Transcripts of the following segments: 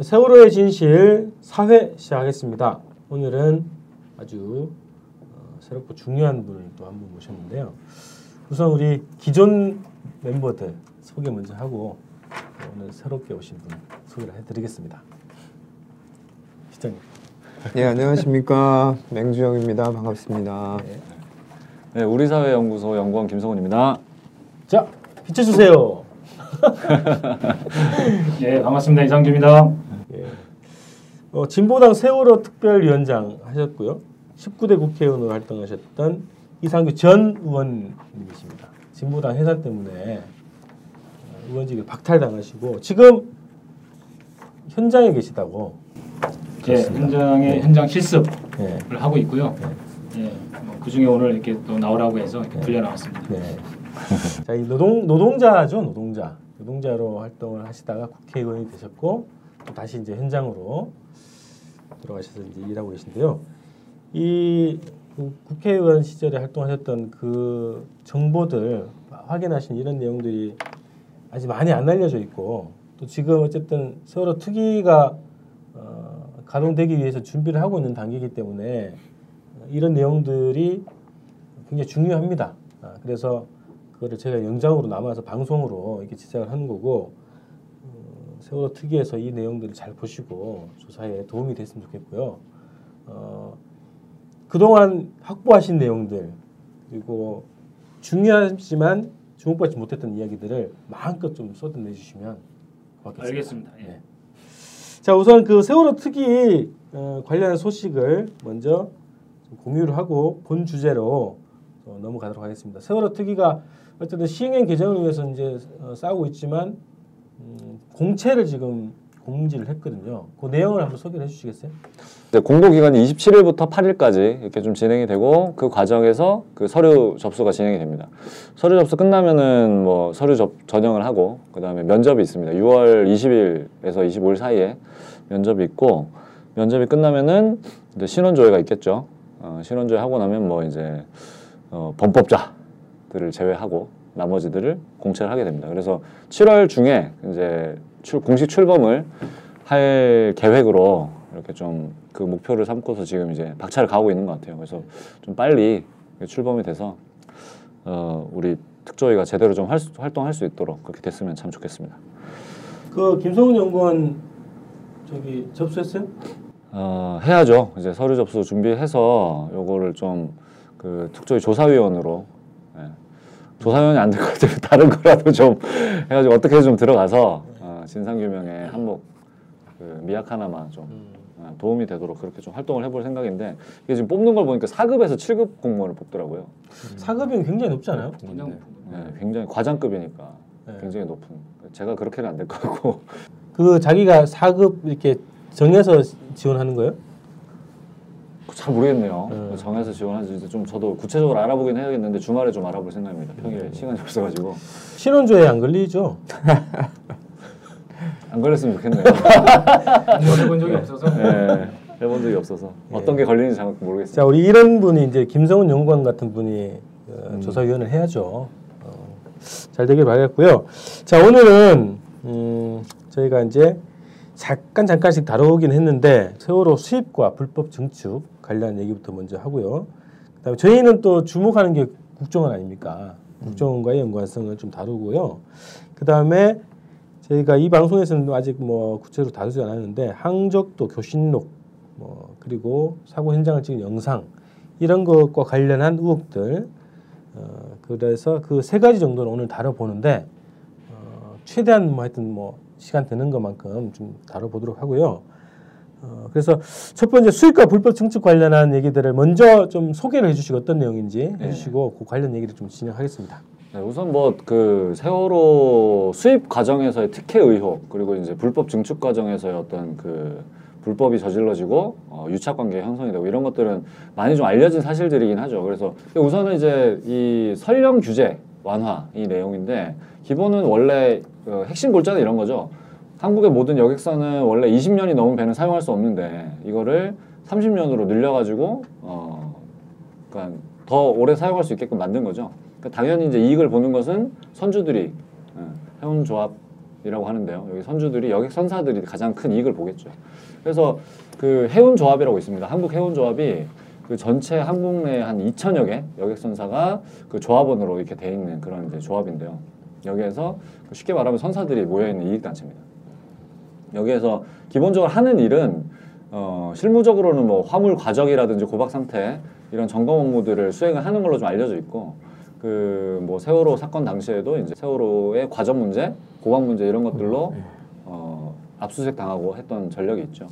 세월호의 진실 4회 시작하겠습니다. 오늘은 아주 어, 새롭고 중요한 분을 또 한 분 모셨는데요. 우선 우리 기존 멤버들 소개 먼저 하고 오늘 새롭게 오신 분 소개를 해드리겠습니다. 시장님. 예, 안녕하십니까. 맹주영입니다. 반갑습니다. 네, 우리 사회 연구소 연구원 김성훈입니다. 자, 비춰주세요. 예, 반갑습니다. 이상주입니다. 예. 어, 진보당 세월호 특별위원장 하셨고요. 19대 국회의원으로 활동하셨던 이상규 전 의원님이십니다. 진보당 해산 때문에 어, 의원직을 박탈당하시고 지금 현장에 계시다고. 예, 현장에 현장 실습을 예. 하고 있고요. 예, 뭐, 그 중에 오늘 이렇게 또 나오라고 해서 이렇게 불려 나왔습니다. 네. 자, 이 노동 노동자죠, 노동자. 노동자로 활동을 하시다가 국회의원이 되셨고 또 다시 이제 현장으로 들어가셔서 이제 일하고 계신데요. 이 국회의원 시절에 활동하셨던 그 정보들 확인하신 이런 내용들이 아직 많이 안 알려져 있고 또 지금 어쨌든 세월호 특위가 어, 가동되기 위해서 준비를 하고 있는 단계이기 때문에 이런 내용들이 굉장히 중요합니다. 아, 그래서 그거를 제가 영장으로 남아서 방송으로 이렇게 제작을 하는 거고 어, 세월호 특위에서 이 내용들을 잘 보시고 조사에 도움이 됐으면 좋겠고요. 어, 그동안 확보하신 내용들 그리고 중요하지만 주목받지 못했던 이야기들을 마음껏 좀 쏟아내 주시면 고맙겠습니다. 알겠습니다. 예. 네. 자 우선 그 세월호 특위 어, 관련한 소식을 먼저 좀 공유를 하고 본 주제로 어, 넘어가도록 하겠습니다. 세월호 특위가 어쨌든 시행령 개정을 위해서 이제 어, 싸우고 있지만 음, 공채를 지금 공지를 했거든요. 그 내용을 한번 소개를 해주시겠어요? 네, 공고 기간이 27일부터 8일까지 이렇게 좀 진행이 되고 그 과정에서 그 서류 접수가 진행이 됩니다. 서류 접수 끝나면은 뭐 서류 접, 전형을 하고 그 다음에 면접이 있습니다. 6월 20일에서 25일 사이에 면접이 있고 면접이 끝나면은 이제 신원 조회가 있겠죠. 어, 신원 조회 하고 나면 뭐 이제 어, 범법자들을 제외하고 나머지들을 공채를 하게 됩니다. 그래서 7월 중에 이제 출, 공식 출범을 할 계획으로 이렇게 좀 그 목표를 삼고서 지금 이제 박차를 가고 있는 것 같아요. 그래서 좀 빨리 출범이 돼서 어, 우리 특조위가 제대로 좀할 수- 활동할 수 있도록 그렇게 됐으면 참 좋겠습니다. 그 김성훈 연구원 저기 접수했어요? 어, 해야죠. 이제 서류 접수 준비해서 요거를 좀 그 특조위 조사위원으로 예. 조사위원이 안 될 것 같으면 다른 거라도 좀 해가지고 어떻게 좀 들어가서 어, 진상규명에 한몫 그 미약 하나만 좀 어, 도움이 되도록 그렇게 좀 활동을 해볼 생각인데 이게 지금 뽑는 걸 보니까 4급에서 7급 공무원을 뽑더라고요. 사급이 굉장히 높지 않아요? 그냥 예, 굉장히 과장급이니까 네. 굉장히 높은. 제가 그렇게는 안 될 것 같고 그 자기가 사급 이렇게 정해서 지원하는 거예요? 잘 모르겠네요. 네. 정해서 지원하지 이제 좀 저도 구체적으로 알아보긴 해야겠는데 주말에 좀 알아볼 생각입니다. 평일에 시간이 없어가지고 신원조회 안 걸리죠? 안 걸렸으면 좋겠네요. 해본 적이 없어서 네, 해본 적이 없어서 어떤 게 걸리는지 잘 모르겠어요. 자 우리 이런 분이 이제 김성훈 연구관 같은 분이 어, 조사위원을 해야죠. 어, 잘 되길 바라겠고요. 자 오늘은 음, 저희가 이제 잠깐 잠깐씩 다루긴 했는데 세월호 수입과 불법 증축 관련 얘기부터 먼저 하고요. 그다음에 저희는 또 주목하는 게 국정원 아닙니까? 국정원과의 연관성을 좀 다루고요. 그다음에 저희가 이 방송에서는 아직 뭐 구체적으로 다루지 않았는데 항적도 교신록 뭐 그리고 사고 현장을 찍은 영상 이런 것과 관련한 의혹들 어, 그래서 그 세 가지 정도는 오늘 다뤄보는데 어, 최대한 뭐 하여튼 뭐 시간 되는 것만큼 좀 다뤄보도록 하고요. 어, 그래서 첫 번째 수익과 불법 증축 관련한 얘기들을 먼저 좀 소개를 해주시고 어떤 내용인지 해주시고 그 관련 얘기를 좀 진행하겠습니다. 네, 우선 뭐 그 세월호 수입 과정에서의 특혜 의혹 그리고 이제 불법 증축 과정에서의 어떤 그 불법이 저질러지고 어, 유착 관계 형성이 되고 이런 것들은 많이 좀 알려진 사실들이긴 하죠. 그래서 우선은 이제 이 설령 규제 완화 이 내용인데 기본은 원래 그 핵심 골자는 이런 거죠. 한국의 모든 여객선은 원래 20년이 넘은 배는 사용할 수 없는데 이거를 30년으로 늘려가지고 어, 그러니까 더 오래 사용할 수 있게끔 만든 거죠. 그러니까 당연히 이제 이익을 보는 것은 선주들이 예, 해운조합 조합이라고 하는데요. 여기 선주들이 여객 선사들이 가장 큰 이익을 보겠죠. 그래서 그 해운 조합이라고 있습니다. 한국 해운 조합이 그 전체 한국 내 한 2천여 개 여객 선사가 그 조합원으로 이렇게 돼 있는 그런 이제 조합인데요. 여기에서 그 쉽게 말하면 선사들이 모여 있는 이익 단체입니다. 여기에서 기본적으로 하는 일은 어, 실무적으로는 뭐 화물 과적이라든지 고박 상태 이런 점검 업무들을 수행을 하는 걸로 좀 알려져 있고 그 뭐 세월호 사건 당시에도 이제 세월호의 과적 문제, 고박 문제 이런 것들로 어, 압수수색 당하고 했던 전력이 있죠.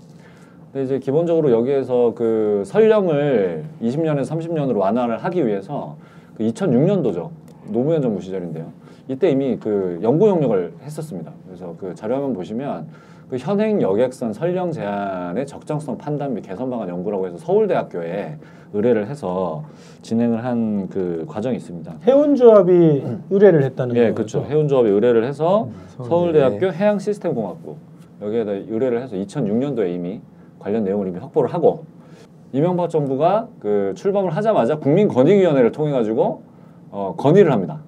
근데 이제 기본적으로 여기에서 그 설령을 20년에서 30년으로 완화를 하기 위해서 그 2006년도죠. 노무현 정부 시절인데요. 이때 이미 그 연구 용역을 했었습니다. 그래서 그 자료 화면 보시면 그 현행 여객선 설령 제한의 적정성 판단 및 개선 방안 연구라고 해서 서울대학교에 의뢰를 해서 진행을 한 그 과정이 있습니다. 해운조합이 의뢰를 했다는 예, 거죠. 음, 그렇죠. 해운조합이 의뢰를 해서 서울대. 서울대학교 해양시스템공학부 여기에다 의뢰를 해서 2006년도에 이미 관련 내용을 이미 확보를 하고 이명박 정부가 그 출범을 하자마자 국민권익위원회를 통해 가지고 어, 건의를 합니다.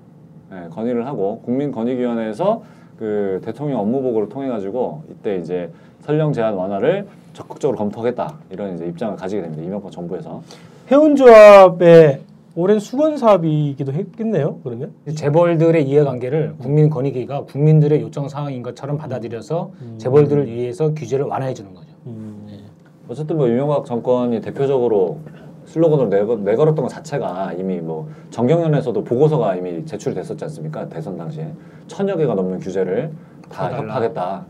예, 건의를 하고 국민권익위원회에서 그 대통령 업무 보고를 통해 가지고 이때 이제 설령 제한 완화를 적극적으로 검토하겠다 이런 이제 입장을 가지게 됩니다. 이명박 정부에서 해운조합의 오랜 수건 사업이기도 했겠네요. 그러면 재벌들의 이해관계를 국민권익위가 국민들의 요청 사항인 것처럼 받아들여서 재벌들을 위해서 규제를 완화해 주는 거죠. 음, 어쨌든 뭐 이명박 정권이 대표적으로 슬로건으로 내걸, 내걸었던 것 자체가 이미 뭐 정경련에서도 보고서가 이미 제출이 됐었지 않습니까 대선 당시에 천여 개가 넘는 규제를 다다 달라. 협하겠다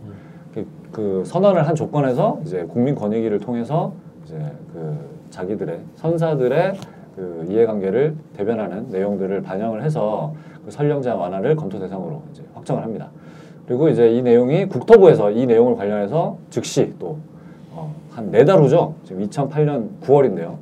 그, 그 선언을 한 조건에서 이제 국민 권익위를 통해서 이제 그 자기들의 선사들의 그 이해관계를 대변하는 내용들을 반영을 해서 그 설령제한 완화를 검토 대상으로 이제 확정을 합니다. 그리고 이제 이 내용이 국토부에서 이 내용을 관련해서 즉시 또 어, 한네달 후죠. 지금 2008년 9월인데요.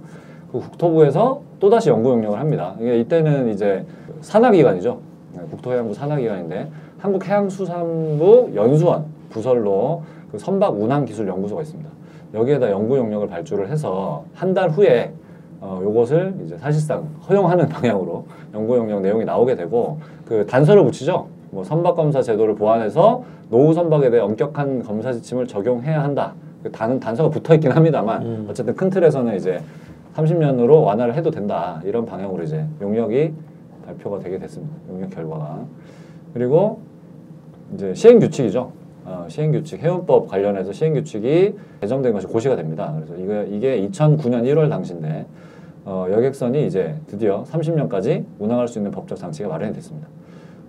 그 국토부에서 또다시 연구 용역을 합니다. 이게 이때는 이제 산하기관이죠. 네, 국토해양부 산하기관인데 한국해양수산부 연수원 부설로 그 선박 운항기술연구소가 있습니다. 여기에다 연구 용역을 발주를 해서 한 달 후에 어, 요것을 이제 사실상 허용하는 방향으로 연구 용역 내용이 나오게 되고 그 단서를 붙이죠. 뭐 선박 검사 제도를 보완해서 노후 선박에 대해 엄격한 검사 지침을 적용해야 한다. 그 단, 단서가 붙어 있긴 합니다만 음. 어쨌든 큰 틀에서는 이제 30년으로 완화를 해도 된다. 이런 방향으로 이제 용역이 발표가 되게 됐습니다. 용역 결과가. 그리고 이제 시행 규칙이죠. 어, 시행 규칙 해운법 관련해서 시행 규칙이 개정된 것이 고시가 됩니다. 그래서 이게 이게 2009년 1월 당시인데 어, 여객선이 이제 드디어 30년까지 운항할 수 있는 법적 장치가 마련이 됐습니다.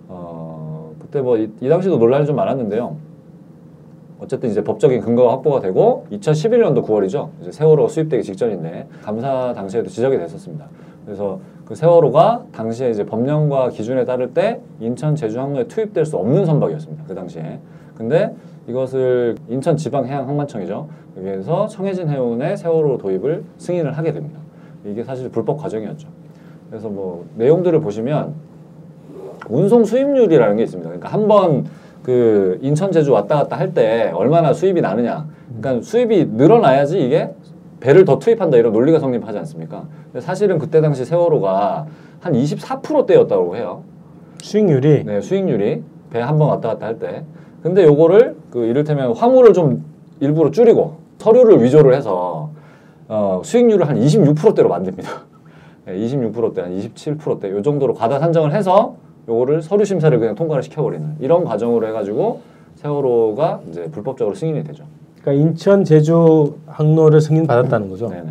어, 그때 뭐 이 당시도 논란이 좀 많았는데요. 어쨌든 이제 법적인 근거가 확보가 되고 2011년도 9월이죠. 이제 세월호 수입되기 직전인데 감사 당시에도 지적이 됐었습니다. 그래서 그 세월호가 당시에 이제 법령과 기준에 따를 때 인천 제주 항로에 투입될 수 없는 선박이었습니다. 그 당시에. 근데 이것을 인천 지방 해양 항만청이죠. 여기에서 청해진 해운에 세월호 도입을 승인을 하게 됩니다. 이게 사실 불법 과정이었죠. 그래서 뭐 내용들을 보시면 운송 수입률이라는 게 있습니다. 그러니까 한번 그 인천 제주 왔다 갔다 할 때 얼마나 수입이 나느냐. 그러니까 수입이 늘어나야지 이게 배를 더 투입한다 이런 논리가 성립하지 않습니까? 근데 사실은 그때 당시 세월호가 한 24%대였다고 해요. 수익률이 네, 수익률이 배 한 번 왔다 갔다 할 때. 근데 요거를 그 이를테면 화물을 좀 일부러 줄이고 서류를 위조를 해서 어, 수익률을 한 26%대로 만듭니다. 네, 26%대, 한 27%대 요 정도로 과다 산정을 해서 요거를 서류 심사를 그냥 통과를 시켜버리는 이런 과정으로 해가지고 세월호가 이제 불법적으로 승인이 되죠. 그러니까 인천 제주 항로를 승인 받았다는 거죠. 네네.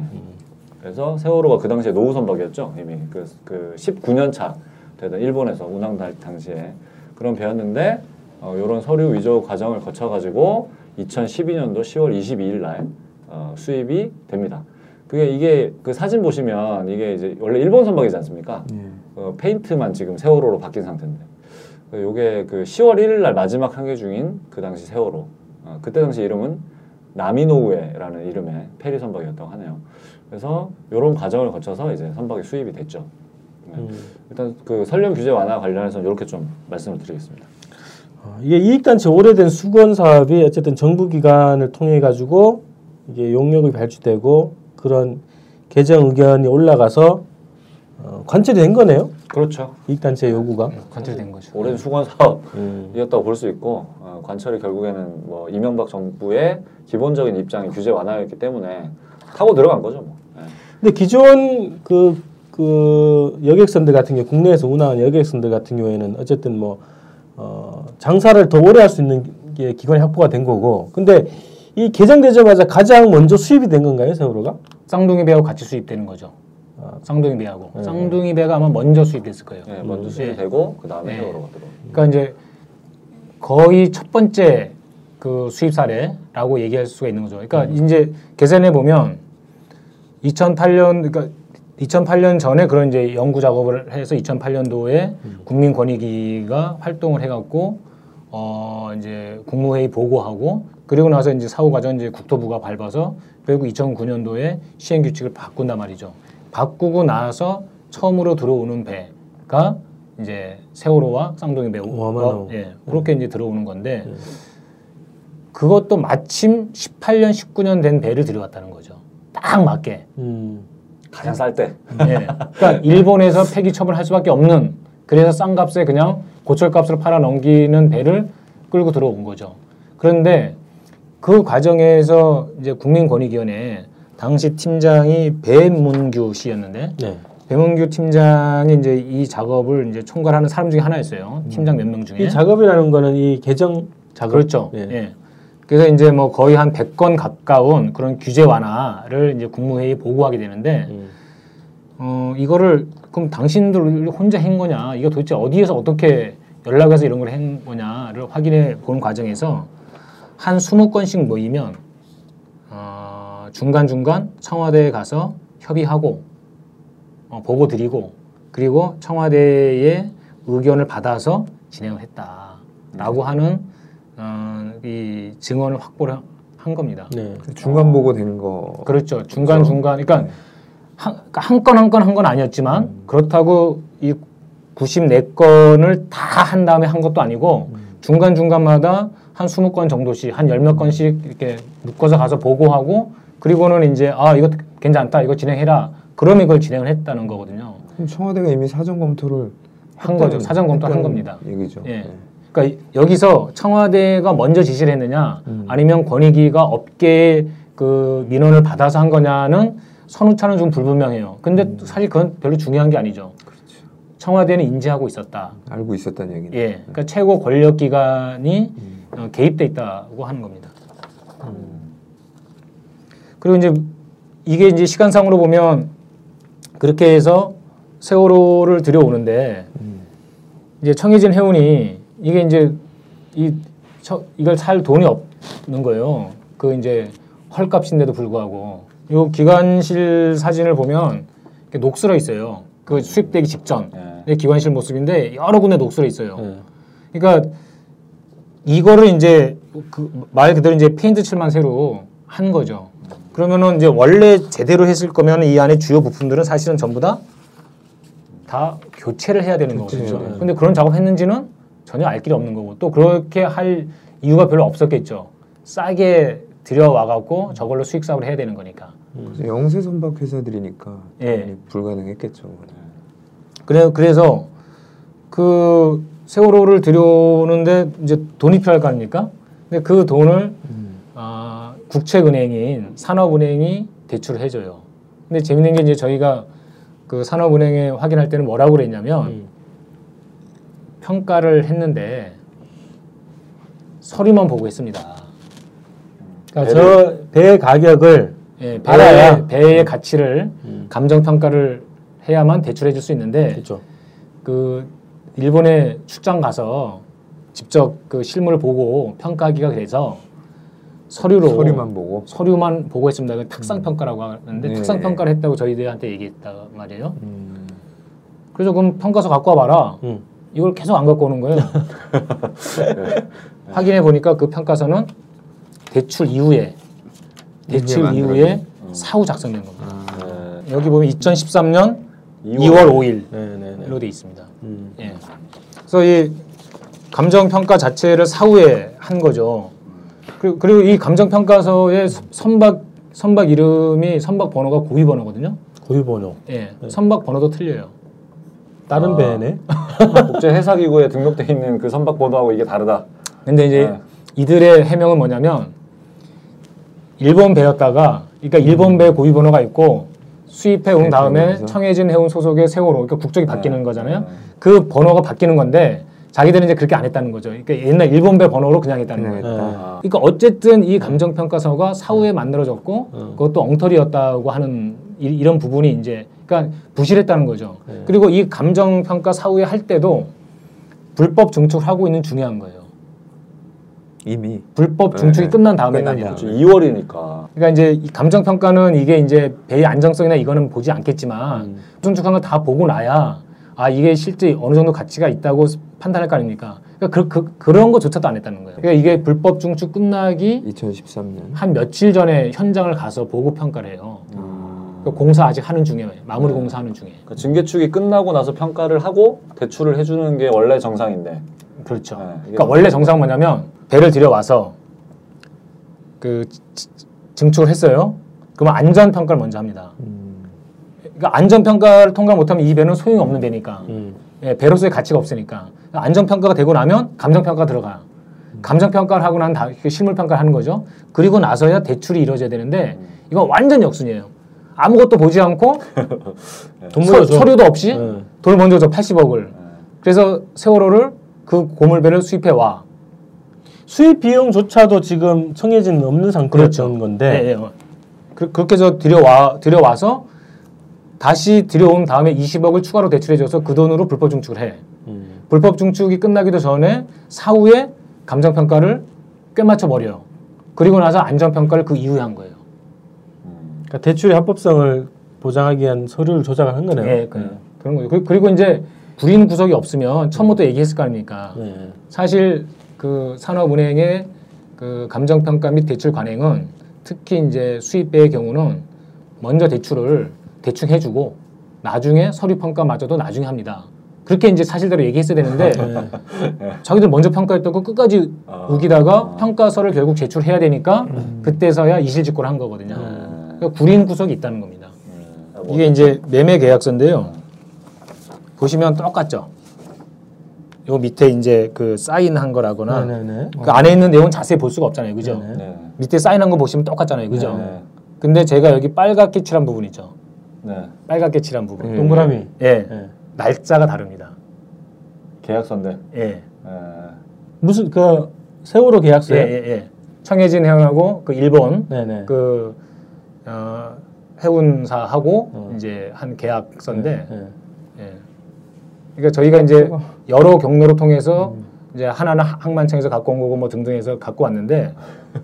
그래서 세월호가 그 당시에 노후 선박이었죠. 이미 그, 그 19년 차 되던 일본에서 운항 당- 당시에 그런 배였는데 어, 이런 서류 위조 과정을 거쳐가지고 2012년도 10월 22일 날 어, 수입이 됩니다. 그게 이게 그 사진 보시면 이게 이제 원래 일본 선박이지 않습니까? 어, 페인트만 지금 세월호로 바뀐 상태인데 그 요게 그 10월 1일 날 마지막 항해 중인 그 당시 세월호 어, 그때 당시 이름은 나미노우에라는 이름의 페리 선박이었다고 하네요. 그래서 이런 과정을 거쳐서 이제 선박이 수입이 됐죠. 네. 음. 일단 그 설령 규제 완화 관련해서 이렇게 좀 말씀을 드리겠습니다. 어, 이게 이익단체 오래된 수건 사업이 어쨌든 정부 기관을 통해 가지고 이게 용역이 발주되고 그런 개정 의견이 올라가서 어, 관철이 된 거네요. 그렇죠. 이익단체 요구가. 관철된 거죠. 오랜 수건 사업이었다고 음. 볼수 있고 어, 어, 관철이 결국에는 뭐 이명박 정부의 기본적인 입장이 규제 완화였기 때문에 타고 들어간 거죠. 뭐. 예. 근데 기존 그, 그 여객선들 같은 경우 국내에서 운항하는 여객선들 같은 경우에는 어쨌든 뭐 어, 장사를 더 오래 할 수 있는 게 기관이 확보가 된 거고 근데 이 개정되자마자 가장 먼저 수입이 된 건가요 세월호가? 쌍둥이 배하고 같이 수입되는 거죠. 아. 쌍둥이 배하고 네. 쌍둥이 배가 아마 먼저 수입됐을 거예요. 예, 먼저 수입이 네. 되고 그 다음에 네. 세월호가 들어. 그러니까 이제 거의 첫 번째 그 수입 사례라고 얘기할 수가 있는 거죠. 그러니까 이제 계산해 보면 2008년 그러니까 2008년 전에 그런 이제 연구 작업을 해서 2008년도에 국민권익위가 활동을 해갖고 어 이제 국무회의 보고하고 그리고 나서 이제 사후 과정 이제 국토부가 밟아서 결국 2009년도에 시행 규칙을 바꾼단 말이죠. 바꾸고 나서 처음으로 들어오는 배가 이제 세월호와 쌍둥이 배 오하마노. 예, 그렇게 이제 들어오는 건데 그것도 마침 18년, 19년 된 배를 들여왔다는 거죠. 딱 맞게. 음. 가장 쌀 때. 예. 그러니까 일본에서 폐기 처분할 수밖에 없는 그래서 싼 값에 그냥 고철 값으로 팔아 넘기는 배를 끌고 들어온 거죠. 그런데 그 과정에서 이제 국민권익위원회 당시 팀장이 배문규 씨였는데 네. 배문규 팀장이 이제 이 작업을 이제 총괄하는 사람 중에 하나였어요. 팀장 몇 명 중에. 이 작업이라는 거는 이 개정 작업 그렇죠. 예. 예. 그래서 이제 뭐 거의 한 100건 가까운 그런 규제 완화를 이제 국무회의에 보고하게 되는데 음. 어 이거를 그럼 당신들 혼자 한 거냐? 이거 도대체 어디에서 어떻게 연락해서 이런 걸 한 거냐를 확인해 보는 과정에서 한 20건씩 모이면 어 중간 중간 청와대에 가서 협의하고 어, 보고 드리고 그리고 청와대의 의견을 받아서 진행을 했다라고 하는 어, 이 증언을 확보를 한 겁니다. 네. 중간 보고 된 거. 그렇죠. 중간 중간. 그러니까 한 건 한 건 한 건 아니었지만 그렇다고 이 94건을 다 한 다음에 한 것도 아니고 중간 중간마다 한 20건 정도씩 한 열 몇 건씩 이렇게 묶어서 가서 보고하고 그리고는 이제 아 이거 괜찮다 이거 진행해라 그러면 이걸 진행을 했다는 거거든요. 그럼 청와대가 이미 사전 검토를 한 거죠. 사전 검토를 한 겁니다. 얘기죠. 예. 네. 그러니까 여기서 청와대가 먼저 지시를 했느냐 음. 아니면 권익위가 업계의 그 민원을 받아서 한 거냐는 선후차는 좀 불분명해요. 근데 음. 사실 그건 별로 중요한 게 아니죠. 그렇죠. 청와대는 인지하고 있었다. 알고 있었다는 얘기네. 예, 그러니까 최고 권력 기관이 음. 어, 개입돼 있다고 하는 겁니다. 그리고 이제 이게 이제 시간상으로 보면 그렇게 해서 세월호를 들여오는데 음. 이제 청해진 해운이 이게 이제 이 처, 이걸 살 돈이 없는 거예요. 그 이제 헐값인데도 불구하고 요 기관실 사진을 보면 녹슬어 있어요. 그 수입되기 직전 예. 의 기관실 모습인데 여러 군데 녹슬어 있어요. 네. 그러니까 이거를 이제 그 말 그대로 이제 페인트 칠만 새로 한 거죠. 그러면은 이제 원래 제대로 했을 거면 이 안에 주요 부품들은 사실은 전부 다 다 교체를 해야 되는 교체해야 거거든요. 돼요. 근데 그런 작업했는지는 전혀 알 길이 없는 거고 또 그렇게 할 이유가 별로 없었겠죠. 싸게 들여와 갖고 저걸로 수익 사업을 해야 되는 거니까. 그래서 영세 선박 회사들이니까 예. 불가능했겠죠. 그래 그래서 그 세월호를 들여오는데 이제 돈이 필요할 거 아닙니까? 근데 그 돈을 음. 아, 국책은행인 산업은행이 대출을 해줘요. 근데 재밌는 게 이제 저희가 그 산업은행에 확인할 때는 뭐라고 그랬냐면 음. 평가를 했는데 서류만 보고 했습니다. 그러니까 저 배 가격을 예. 배의, 배의 가치를 음. 감정 평가를 해야만 대출해 줄 수 있는데 그렇죠. 그 일본에 출장 가서 직접 그 실물을 보고 평가하기가 그래서 서류로 서류만 보고. 서류만 보고 했습니다. 그 탁상 평가라고 하는데 네. 탁상 평가를 했다고 저희들한테 얘기했단 말이에요. 음. 그래서 그럼 평가서 갖고 와봐라. 음. 이걸 계속 안 갖고 오는 거예요. 확인해 보니까 그 평가서는 대출 이후에 대출. 이후에 사후 작성된 겁니다. 아. 예. 여기 보면 2013년 2월, 2월 5일로 네네네. 돼 있습니다. 음. 예. 그래서 이 감정 평가 자체를 사후에 한 거죠. 그리고, 그리고 이 감정 평가서의 선박 선박 이름이 선박 번호가 고위 번호거든요. 고유 번호. 예. 선박 번호도 틀려요. 다른 아. 배네. 국제 해사 기구에 등록돼 있는 그 선박 번호하고 이게 다르다. 근데 이제 네. 이들의 해명은 뭐냐면 일본 배였다가 그러니까 일본 배 고유 번호가 있고 수입해 온 네, 다음에. 청해진 해운 소속의 세월호 그러니까 국적이 바뀌는 네. 거잖아요. 네. 그 번호가 바뀌는 건데 자기들은 이제 그렇게 안 했다는 거죠. 그러니까 옛날 일본 배 번호로 그냥 했다는 그냥 거예요. 했다. 아. 그러니까 어쨌든 이 감정 평가서가 사후에 만들어졌고 음. 그것도 엉터리였다고 하는 이, 이런 부분이 이제 그러니까 부실했다는 거죠. 네. 그리고 이 감정 평가 사후에 할 때도 불법 증축하고 있는 중요한 거예요. 이미 불법 네, 증축이 네. 끝난 다음에 끝난. 그렇죠. 2월이니까. 그러니까 이제 이 감정 평가는 이게 이제 배의 안정성이나 이거는 보지 않겠지만 음. 증축한 거 다 보고 나야 아 이게 실제 어느 정도 가치가 있다고 판단할 거 아닙니까? 그러니까 그, 그, 그런 거조차도 안 했다는 거예요. 그러니까 이게 불법 증축 끝나기 2013년 한 며칠 전에 현장을 가서 보고 평가를 해요. 음. 그 공사 아직 하는 중에 마무리 네. 공사하는 중에 그러니까 증개축이 끝나고 나서 평가를 하고 대출을 해주는 게 원래 정상인데. 그렇죠. 네, 그러니까 원래 정상 뭐냐면 배를 들여와서 그 지- 증축을 했어요. 그러면 안전 평가를 먼저 합니다. 음, 그러니까 안전 평가를 통과 못하면 이 배는 소용이 없는 배니까 음. 예, 배로서의 가치가 없으니까 그러니까 안전 평가가 되고 나면 감정 평가 들어가요. 감정 평가를 하고 난 다음 그 실물 평가를 하는 거죠. 그리고 나서야 대출이 이루어져야 되는데 이건 완전 역순이에요. 아무것도 보지 않고 돈 서. 서류도 없이 네. 돈을 먼저 줘 80억을. 그래서 세월호를 그 고물배를 수입해 와. 수입 비용조차도 지금 청해진 없는 상태였던 그렇죠. 건데 예, 예. 그, 그렇게 해서 들여와 들여와서 다시 들여온 다음에 20억을 추가로 대출해줘서 그 돈으로 불법 증축을 해. 음. 불법 증축이 끝나기도 전에 사후에 감정 평가를 꿰맞춰 버려요. 그리고 나서 안전 평가를 그 이후에 한 거예요. 그러니까 대출의 합법성을 보장하기 위한 서류를 조작을 한 거네요. 예, 그, 그런 거죠. 그- 그리고 이제 불인 구석이 없으면 처음부터 얘기했을 거 아닙니까? 네. 사실 그 산업은행의 그 감정 평가 및 대출 관행은 특히 이제 수입배의 경우는 먼저 대출을 대충 해주고 나중에 서류 평가마저도 나중에 합니다. 그렇게 이제 사실대로 얘기했어야 되는데 네. 자기들 먼저 평가했던 거 끝까지 아. 우기다가 평가서를 결국 제출해야 되니까 그때서야 이실직고를 한 거거든요. 음. 그러니까 구린 구석이 있다는 겁니다. 음. 이게 이제 매매 계약서인데요. 보시면 똑같죠. 요 밑에 이제 그 사인한 거라거나 네네네. 그 안에 있는 내용은 자세히 볼 수가 없잖아요, 그죠? 네네. 네. 밑에 사인한 거 보시면 똑같잖아요, 그죠? 네. 근데 제가 여기 빨갛게 칠한 부분 있죠. 네. 빨갛게 칠한 부분. 음. 동그라미. 예, 네. 날짜가 다릅니다. 계약서인데. 예, 네. 무슨 그 세월호 예, 계약서요? 예, 예. 청해진 해운하고 그 일본 네네. 그 어, 해운사하고 어. 이제 한 계약서인데, 네. 예. 그러니까 저희가 이제 여러 경로를 통해서 이제 하나는 항만청에서 갖고 온 거고 뭐 등등해서 갖고 왔는데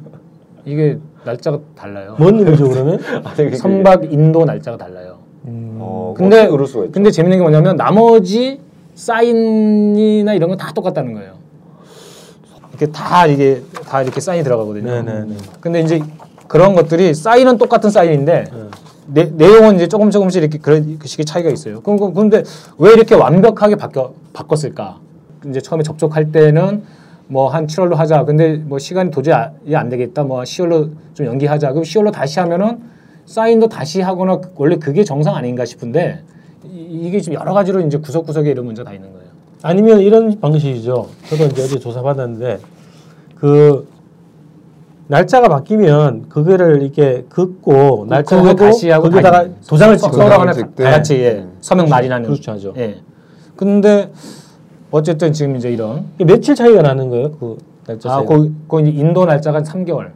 이게 날짜가 달라요. 뭔 의미죠 그러면? 아니, 그게- 선박 인도 날짜가 달라요. 어, 근데- 근데 그럴 수가 있죠. 근데 재밌는 게 뭐냐면 나머지 사인이나 이런 건 다 똑같다는 거예요. 이렇게 다 이게 다 이렇게 사인이 들어가거든요. 네네네. 근데 이제 그런 것들이 사인은 똑같은 사인인데 네. 내, 내용은 이제 조금 조금씩 이렇게 그런 그 식의 차이가 있어요. 그럼 그- 근데 왜 이렇게 완벽하게 바뀌어 바꿨을까? 이제 처음에 접촉할 때는 뭐 한 7월로 하자. 근데 뭐 시간이 도저히 아- 안 되겠다. 뭐 10월로 좀 연기하자. 그럼 10월로 다시 하면은 사인도 다시 하거나 그- 원래 그게 정상 아닌가 싶은데 이- 이게 좀 여러 가지로 이제 구석구석에 이런 문제가 다 있는 거예요. 아니면 이런 방식이죠. 저도 이제 어제 조사 받았는데 그 날짜가 바뀌면 그거를 이렇게 긋고 날짜 그거 하고 다시 하고 거기다가 도장을 찍되. 다 같이 예. 서명 날인하는 그렇죠 하죠. 예. 근데 어쨌든 지금 이제 이런 며칠 차이가 나는 거예요? 그 날짜 아. 그, 그 인도 날짜가 한 3개월.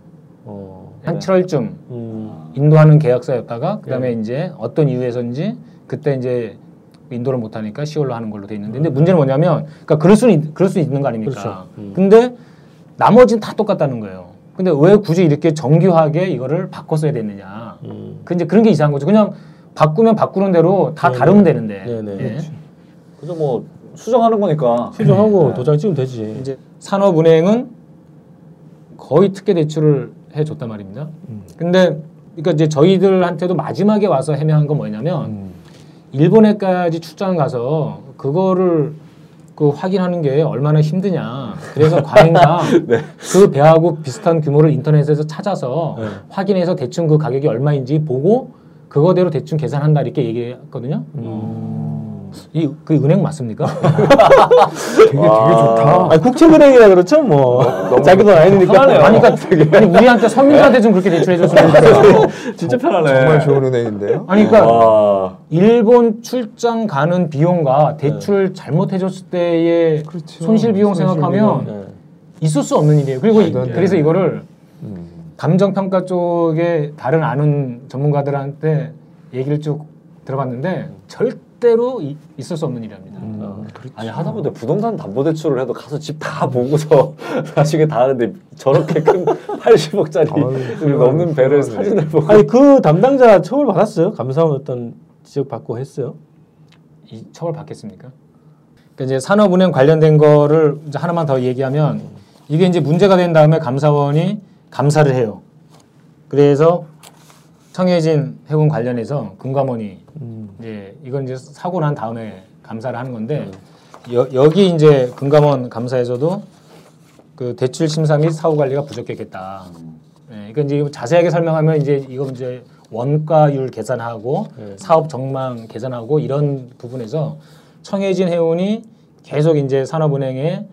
어. 한 7월쯤 음. 인도하는 계약서였다가 그다음에 네. 이제 어떤 이유에서인지 그때 이제 인도를 못 하니까 10월로 하는 걸로 돼 있는데 근데 문제는 뭐냐면 그러니까 그럴 수는 있- 그럴 수 있는 거 아닙니까? 그렇죠. 음. 근데 나머지는 다 똑같다는 거예요. 근데 왜 굳이 이렇게 정교하게 이거를 바꿨어야 됐느냐? 음. 그 이제 그런 게 이상한 거죠. 그냥 바꾸면 바꾸는 대로 다 네네. 다르면 되는데. 네네. 예. 그렇죠. 그래서 뭐 수정하는 거니까. 수정하고 네. 도장 찍으면 되지. 이제 산업은행은 거의 특혜 대출을 해줬단 말입니다. 음. 근데 그러니까 이제 저희들한테도 마지막에 와서 해명한 건 뭐냐면 음. 일본에까지 출장 가서 그거를 그 확인하는 게 얼마나 힘드냐. 그래서 과인가 그 배하고 비슷한 규모를 인터넷에서 찾아서 네. 확인해서 대충 그 가격이 얼마인지 보고 그거대로 대충 계산한다 이렇게 얘기했거든요. 음. 이 그 은행 맞습니까? 되게 되게 좋다. 아니, 국채은행이라 그렇죠 뭐 자기 돈 아니니까 아니, 그러니까 아니, 우리한테 서민들한테 좀 그렇게 대출해 줬으면 좋겠어요. 진짜 편하네. 정말 좋은 은행인데요. 아니 그러니까 와. 일본 출장 가는 비용과 대출 잘못해 줬을 때의 그렇죠. 손실 비용 손실 생각하면 네. 있을 수 없는 일이에요. 그리고 이- 그래서. 이거를 음. 감정 평가 쪽에 다른 아는 전문가들한테 얘기를 쭉 들어봤는데 절대 로 이- 있을 수 없는 일입니다. 음, 그렇죠. 아니 하다못해 부동산 담보대출을 해도 가서 집 다 보고서 사시게 다 하는데 저렇게 큰 80억짜리 아유, 넘는 배를. 사진을 보고 아니 그 담당자 처벌 받았어요 감사원 어떤 지적 받고 했어요 이 처벌 받겠습니까? 그러니까 이제 산업은행 관련된 거를 이제 하나만 더 얘기하면 이게 이제 문제가 된 다음에 감사원이 감사를 해요. 그래서 청해진 해운 관련해서 금감원이 음. 이제 이건 이제 사고 난 다음에 감사를 하는 건데 여, 여기 이제 금감원 감사에서도 그 대출 심사 및 사후 관리가 부족했겠다. 예, 그러니까 이제 자세하게 설명하면 이제 이거 이제 원가율 계산하고 네. 사업 정망 계산하고 이런 부분에서 청해진 해운이 계속 이제 산업은행에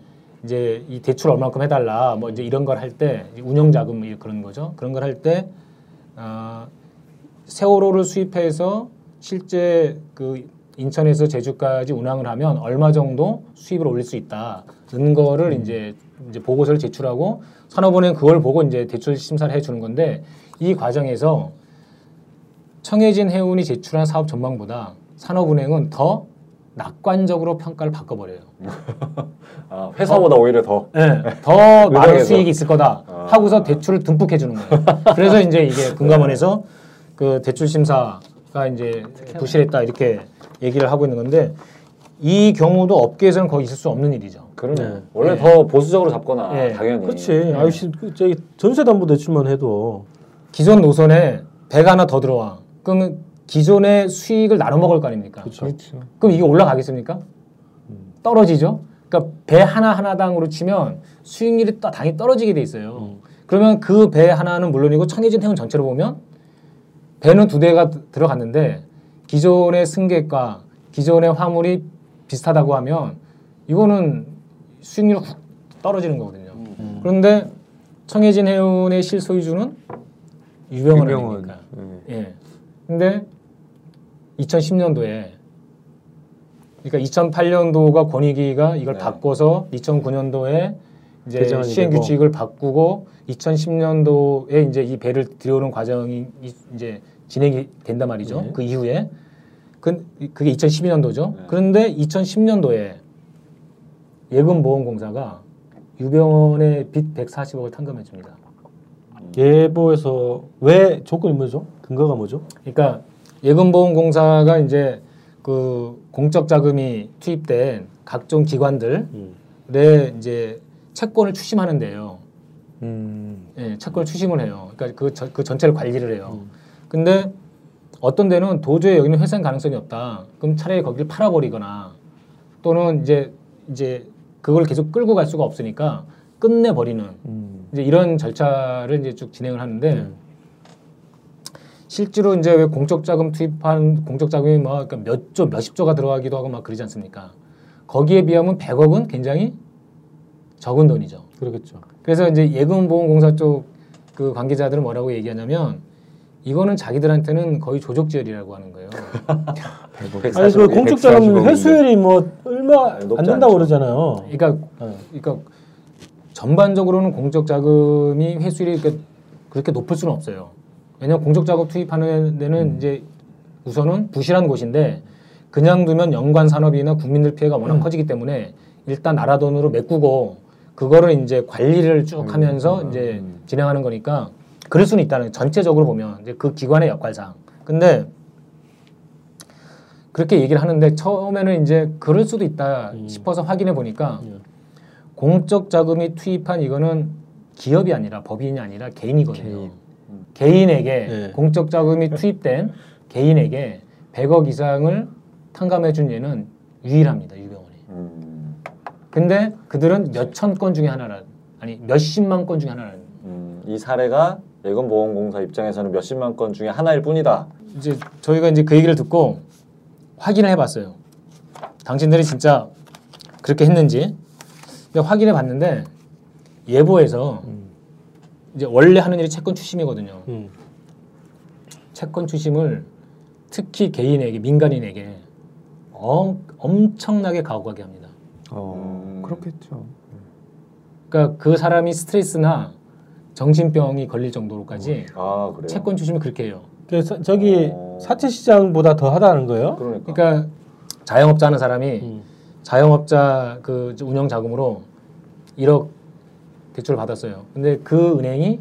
이제 이 대출 얼마큼 해달라 뭐 이제 이런 걸 할 때 운영 자금 이 그런 거죠. 그런 걸 할 때 어, 세월호를 수입해서 실제 그 인천에서 제주까지 운항을 하면 얼마 정도 수입을 올릴 수 있다는 거를 이제 이제 보고서를 제출하고 산업은행 그걸 보고 이제 대출 심사를 해 주는 건데 이 과정에서 청해진 해운이 제출한 사업 전망보다 산업은행은 더 낙관적으로 평가를 바꿔버려요. 아, 회사보다 오히려 더 네, 더 많은. 수익이 있을 거다 아. 하고서 대출을 듬뿍 해주는 거예요. 그래서 이제 이게 금감원에서 그 대출 심사가 이제 부실했다 이렇게 얘기를 하고 있는 건데 이 경우도 업계에서는 거의 있을 수 없는 일이죠. 그러네. 네. 원래 네. 더 보수적으로 잡거나 네. 당연히. 그렇지 아유씨 그 저기 전세담보 대출만 해도 기존 노선에 배가 하나 더 들어와. 그러면 기존의 수익을 나눠 먹을 거 아닙니까? 그렇죠. 그렇죠. 그럼 이게 올라가겠습니까? 떨어지죠. 그러니까 배 하나 하나당으로 치면 수익률이 또 당연히 떨어지게 돼 있어요. 그러면 그 배 하나는 물론이고 청해진 해운 전체로 보면 배는 두 대가 드- 들어갔는데 기존의 승객과 기존의 화물이 비슷하다고 하면 이거는 수익률이 훅 떨어지는 거거든요. 그런데 청해진 해운의 실소유주는 유병원. 아닙니까? 네. 예. 근데 2010년도에 그러니까 2008년도가 권익위가 이걸 네. 바꿔서 2009년도에 이제 시행. 규칙을 바꾸고 2010년도에 이제 이 배를 들여오는 과정이 이- 이제 진행이 된단 말이죠. 네. 그 이후에 그 그게 2012년도죠. 네. 그런데 2010년도에 예금보험공사가 유병원의 빚 140억을 탕감해 줍니다. 예보에서 왜 조건이 뭐죠 근거가 뭐죠 그러니까 예금보험공사가 이제 그 공적 자금이 투입된 각종 기관들의 음. 이제 채권을 추심하는데요. 음. 예, 채권을 추심을 해요. 그러니까 그, 저- 그 전체를 관리를 해요. 근데 어떤 데는 도저히 여기는 회생 가능성이 없다. 그럼 차라리 거기를 팔아버리거나 또는 이제 이제 그걸 계속 끌고 갈 수가 없으니까 끝내버리는 음. 이제 이런 절차를 이제 쭉 진행을 하는데 음. 실제로 이제 왜 공적 자금 투입한 공적 자금이 막 그러니까 몇 조, 몇십 조가 들어가기도 하고 막 그러지 않습니까? 거기에 비하면 100억은 굉장히 적은 돈이죠. 그러겠죠 그래서 이제 예금보험공사 쪽 그 관계자들은 뭐라고 얘기하냐면 이거는 자기들한테는 거의 조족지혈이라고 하는 거예요. 아니 그 공적 자금 회수율이 뭐 얼마 안 된다고. 그러잖아요 그러니까 네. 그러니까 전반적으로는 공적 자금이 회수율이 그렇게, 그렇게 높을 수는 없어요. 왜냐하면 공적 자금 투입하는 데는 이제 우선은 부실한 곳인데 그냥 두면 연관 산업이나 국민들 피해가 워낙 커지기 때문에 일단 나라 돈으로 메꾸고 그거를 이제 관리를 쭉 하면서 이제 진행하는 거니까 그럴 수는 있다는 거예요. 전체적으로 보면 이제 그 기관의 역할상. 근데 그렇게 얘기를 하는데 처음에는 이제 그럴 수도 있다 싶어서 확인해 보니까 예. 공적 자금이 투입한 이거는 기업이 아니라 법인이 아니라 개인이거든요. 개인. 개인에게 네. 공적 자금이 투입된 개인에게 100억 이상을 탕감해 준 예는 유일합니다. 유병원이. 음, 근데 그들은 몇 천 건 중에 하나라 아니 몇십만 건 중에 하나라는 음, 이 사례가 예금보험공사 입장에서는 몇십만 건 중에 하나일 뿐이다. 이제 저희가 이제 그 얘기를 듣고 확인을 해봤어요. 당신들이 진짜 그렇게 했는지 근데 확인해 봤는데 예보에서 이제 원래 하는 일이 채권 추심이거든요. 음. 채권 추심을 특히 개인에게 민간인에게 엄, 엄청나게 가혹하게 합니다. 어, 음. 그렇겠죠. 그러니까 그 사람이 스트레스나 정신병이 걸릴 정도로까지 아 그래요? 채권 추심을 그렇게 해요. 그래서 저기 어. 사채 시장보다 더 하다는 거예요? 그러니까. 그러니까 자영업자 하는 사람이 음. 자영업자 그 운영 자금으로 1억 대출을 받았어요. 근데 그 은행이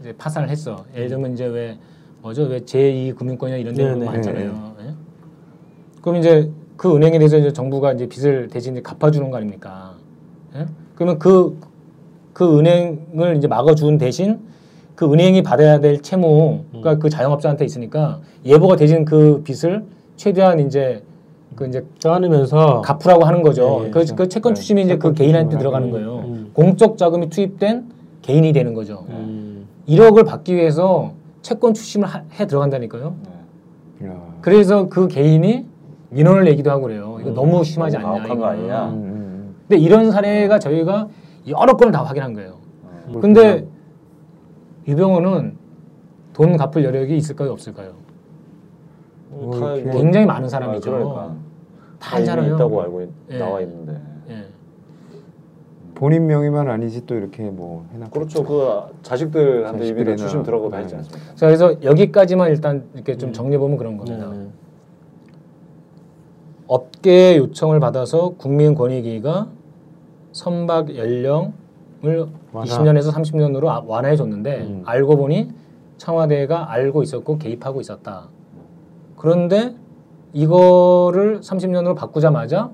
이제 파산을 했어. 예를 들면 이제 왜 뭐죠? 왜 제2 금융권이나 이런 데. 많잖아요. 예? 그럼 이제 그 은행에 대해서 이제 정부가 이제 빚을 대신 이제 갚아주는 거 아닙니까? 예? 그러면 그, 그 은행을 이제 막아준 대신 그 은행이 받아야 될 채무가 그 자영업자한테 있으니까 예보가 대신 그 빚을 최대한 이제 그 이제 떠안으면서 갚으라고 하는 거죠. 네, 그, 그렇죠. 그 채권 네, 추심이 이제 그 채권 개인한테 들어가는. 거예요. 음. 공적 자금이 투입된 개인이 되는 거죠. 음. 1억을 받기 위해서 채권 추심을 하- 해 들어간다니까요. 네. 야. 그래서 그 개인이 민원을 내기도 하고 그래요. 이거 너무 심하지 않냐. 가혹한 거 이거는. 아니냐? 음, 음, 근데 이런 사례가 저희가 여러 건을 다 확인한 거예요. 어. 근데 유병호는 돈 갚을 여력이 있을까요, 없을까요? 뭐 굉장히 많은 사람이죠. 아, 그러니까. 다 알잖아요. 있다고 알고 있, 예. 나와 있는데. 예. 음. 본인 명의만 아니지 또 이렇게 뭐 해놨고. 그렇죠. 그 자식들한테 자식들이나- 추심 들어가도 네. 하지 않습니까? 자, 그래서 여기까지만 일단 이렇게 좀 정리해 보면 그런 겁니다. 네, 네. 업계 요청을 받아서 국민권익위가 선박 연령을 완화. 20년에서 30년으로 완화해 줬는데 음. 알고 보니 청와대가 알고 있었고 개입하고 있었다. 그런데 이거를 30년으로 바꾸자마자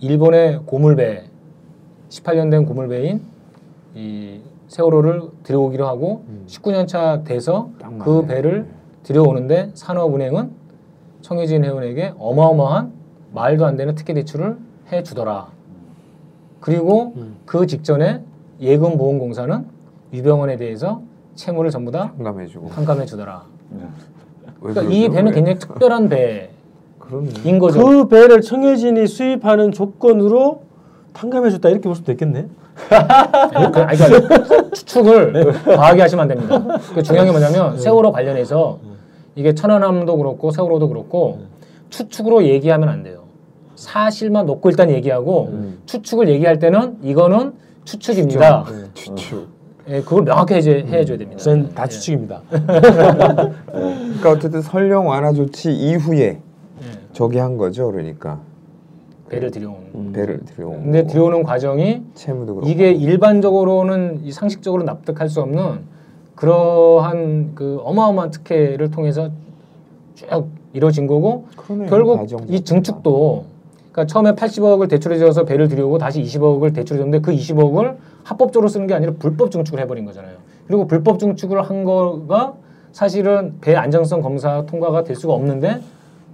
일본의 고물배 18년 된 고물배인 이 세월호를 들여오기로 하고 19년 차 돼서 딱 그. 배를 들여오는데 산업은행은 청해진 회원에게 어마어마한 말도 안 되는 특혜 대출을 해 주더라. 그리고 음. 그 직전에 예금보험공사는 유병원에 대해서 채무를 전부 다 상감해주고. 탕감해 주더라. 왜 그러니까? 이 배는 왜? 굉장히 특별한 배인. 거죠. 그 배를 청해진이 수입하는 조건으로 탕감해줬다 이렇게 볼 수도 있겠네. 그, 아니, 그러니까 추측을 과하게 하시면 안 됩니다. 그 중요한 게 뭐냐면 세월호 관련해서 이게 천안함도 그렇고 세월호도 그렇고 추측으로 얘기하면 안 돼요. 사실만 놓고 일단 얘기하고 추측을 얘기할 때는 이거는 추측입니다. 네. 추측. 예, 그걸 명확히 이제 해줘야 됩니다. 저는 다 예. 추측입니다. 그러니까 어쨌든 설령 완화 조치 이후에 예, 저기 한 거죠. 그러니까 배를 들여온. 음. 배를 들여온. 근데. 들여오는 과정이 채무도 그렇고. 이게 일반적으로는 이 상식적으로 납득할 수 없는 그러한 그 어마어마한 특혜를 통해서 쭉 이루어진 거고 그러네, 결국 과정 이 자체가. 증축도 그러니까 처음에 80억을 대출해 줘서 배를 들여오고 다시 20억을 대출해 줬는데 그 20억을 합법적으로 쓰는 게 아니라 불법 증축을 해버린 거잖아요. 그리고 불법 증축을 한 거가 사실은 배 안정성 검사 통과가 될 수가 없는데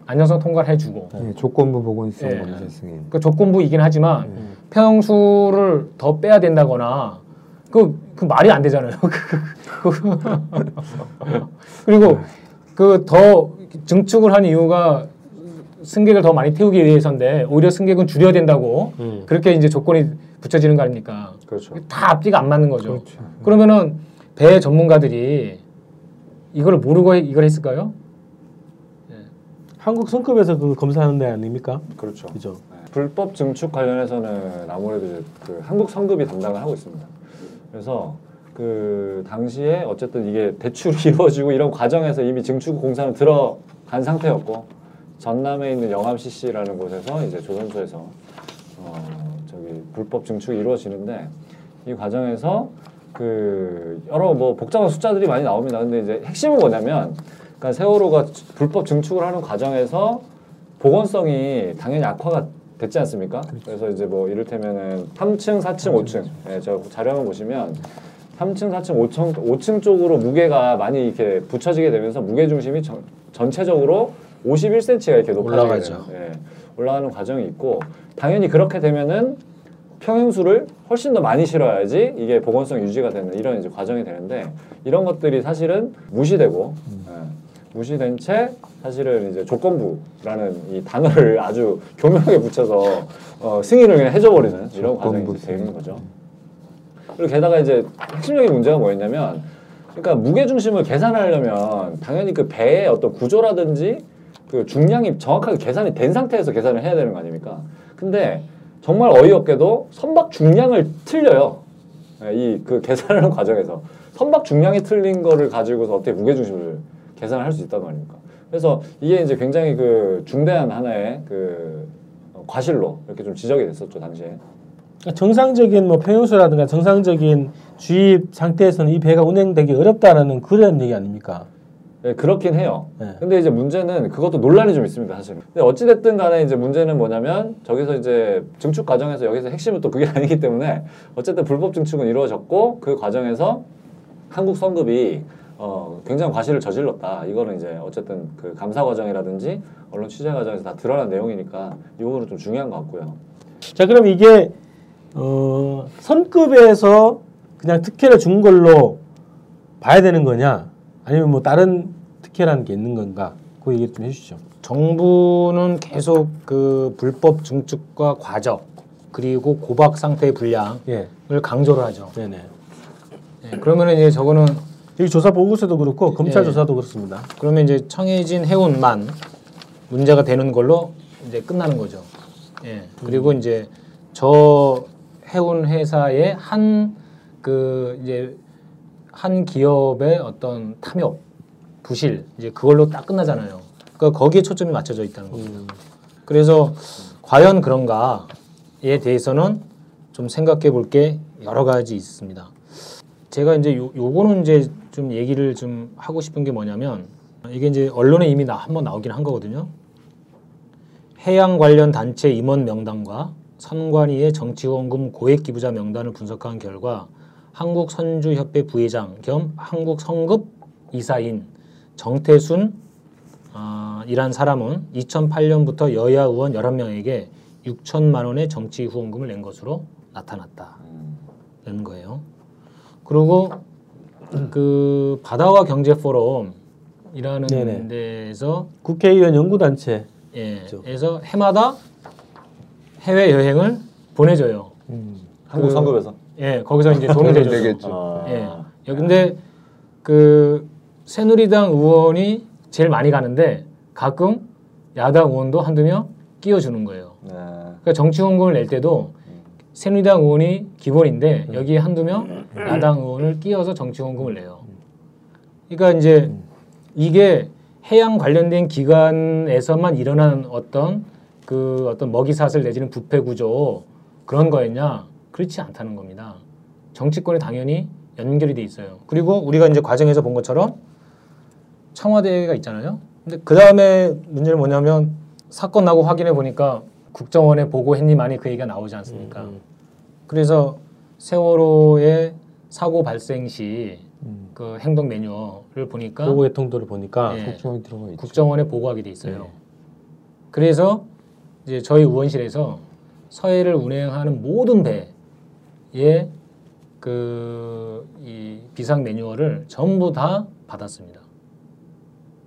안정성 통과를 해주고 예, 조건부 보건성 예. 검사 승인. 그 조건부이긴 하지만 음. 평수를 더 빼야 된다거나 그, 그 말이 안 되잖아요. 그- 그리고 그 더 증축을 한 이유가 승객을 더 많이 태우기 위해서인데 오히려 승객은 줄여야 된다고 음. 그렇게 이제 조건이 붙여지는 거 아닙니까? 그렇죠. 다 앞뒤가 안 맞는 거죠. 그렇죠. 그러면은 배 전문가들이 이걸 모르고 이걸 했을까요? 한국 성급에서 그 검사하는 데 아닙니까? 그렇죠. 그죠. 네. 불법 증축 관련해서는 아무래도 그 한국 성급이 담당을 하고 있습니다. 그래서 그 당시에 어쨌든 이게 대출이 이루어지고 이런 과정에서 이미 증축 공사는 들어간 상태였고 전남에 있는 영암 CC라는 곳에서 이제 조선소에서 어 저기 불법 증축이 이루어지는데 이 과정에서 그 여러 뭐 복잡한 숫자들이 많이 나옵니다. 근데 이제 핵심은 뭐냐면 그러니까 세월호가 불법 증축을 하는 과정에서 보건성이 당연히 악화가 됐지 않습니까? 그래서 이제 뭐 이를테면은 3층, 4층, 5층. 예, 저 자료 한번 보시면 3층, 4층, 5층, 5층 쪽으로 무게가 많이 이렇게 붙여지게 되면서 무게 중심이 전, 전체적으로 51cm가 이렇게. 되는, 예, 올라가는 과정이 있고 당연히 그렇게 되면은 평형수를 훨씬 더 많이 실어야지 이게 보건성 유지가 되는 이런 이제 과정이 되는데 이런 것들이 사실은 무시되고 예, 무시된 채 사실은 이제 조건부라는 이 단어를 아주 교묘하게 붙여서 어, 승인을 그냥 해줘버리는 이런 과정이 되는 거죠. 그리고 게다가 이제 핵심적인 문제가 뭐였냐면, 그러니까 무게 중심을 계산하려면 당연히 그 배의 어떤 구조라든지 그 중량이 정확하게 계산이 된 상태에서 계산을 해야 되는 거 아닙니까? 근데 정말 어이없게도 선박 중량을 틀려요. 이 그 계산하는 과정에서 선박 중량이 틀린 거를 가지고서 어떻게 무게 중심을 계산을 할 수 있단 말입니까? 그래서 이게 이제 굉장히 그 중대한 하나의 그 어, 과실로 이렇게 좀 지적이 됐었죠 당시에. 그러니까 정상적인 뭐 평형수라든가 정상적인 주입 상태에서는 이 배가 운행되기 어렵다라는 그런 얘기 아닙니까? 네, 그렇긴 해요. 네. 근데 이제 문제는 그것도 논란이 좀 있습니다, 사실은. 근데 어찌됐든 간에 이제 문제는 뭐냐면 저기서 이제 증축 과정에서 여기서 핵심은 또 그게 아니기 때문에 어쨌든 불법 증축은 이루어졌고 그 과정에서 한국 성급이 어, 굉장히 과실을 저질렀다. 이거는 이제 어쨌든 그 감사 과정이라든지 언론 취재 과정에서 다 드러난 내용이니까 이 부분은 좀 중요한 것 같고요. 자 그럼 이게 어, 선급에서 그냥 특혜를 준 걸로 봐야 되는 거냐? 아니면 뭐 다른 특혜라는 게 있는 건가? 그 얘기 좀 해주시죠. 정부는 계속 그 불법 증축과 과적 그리고 고박 상태의 불량을 예, 강조를 하죠. 네네. 예, 그러면 이제 저거는 여기 조사 보고서도 그렇고 검찰 예. 조사도 그렇습니다. 그러면 이제 청해진 해운만 문제가 되는 걸로 이제 끝나는 거죠. 예. 그리고 이제 저 해운 회사의 한 그 이제 한 기업의 어떤 탐욕, 부실 이제 그걸로 딱 끝나잖아요. 그러니까 거기에 초점이 맞춰져 있다는 거죠. 음, 그래서 과연 그런가에 대해서는 좀 생각해 볼 게 여러 가지 있습니다. 제가 이제 요, 요거는 이제 좀 얘기를 좀 하고 싶은 게 뭐냐면 이게 이제 언론에 이미 나, 한번 나오긴 한 거거든요. 해양 관련 단체 임원 명단과 선관위의 정치원금 고액 기부자 명단을 분석한 결과 한국 선주협회 부회장 겸 한국 성급 이사인 정태순 아, 이란 사람은 2008년부터 여야 의원 11명에게 6천만 원의 정치 후원금을 낸 것으로 나타났다. 는 거예요. 그리고 그 바다와 경제 포럼이라는 네네. 데에서 국회의원 연구단체. 예, 그렇죠. 에서 해마다 해외 여행을 보내줘요. 한국 그- 성급에서. 예, 거기서 이제 돈을 대줘요. 되겠죠. 아, 예. 야, 근데 그 새누리당 의원이 제일 많이 가는데 가끔 야당 의원도 한두 명 끼워주는 거예요. 네. 그러니까 정치 후원금을 낼 때도 새누리당 의원이 기본인데 여기에 한두 명 야당 의원을 끼워서 정치 후원금을 내요. 그러니까 이제 이게 해양 관련된 기관에서만 일어나는 어떤 그 어떤 먹이 사슬 내지는 부패 구조 그런 거였냐? 그렇지 않다는 겁니다. 정치권에 당연히 연결이 돼 있어요. 그리고 우리가 이제 과정에서 본 것처럼 청와대가 있잖아요. 근데 그 다음에 문제는 뭐냐면 사건 나고 확인해 보니까 국정원에 보고했니만이 그 얘기가 나오지 않습니까? 음, 그래서 세월호의 사고 발생 시 음. 그 행동 매뉴얼을 보니까 보고의 통도를 보니까 예. 국정원이 들어가 있죠. 국정원에 보고하게 돼 있어요. 네. 그래서 이제 저희 의원실에서 서해를 운행하는 모든 배 의 그이 비상 매뉴얼을 전부 다 받았습니다.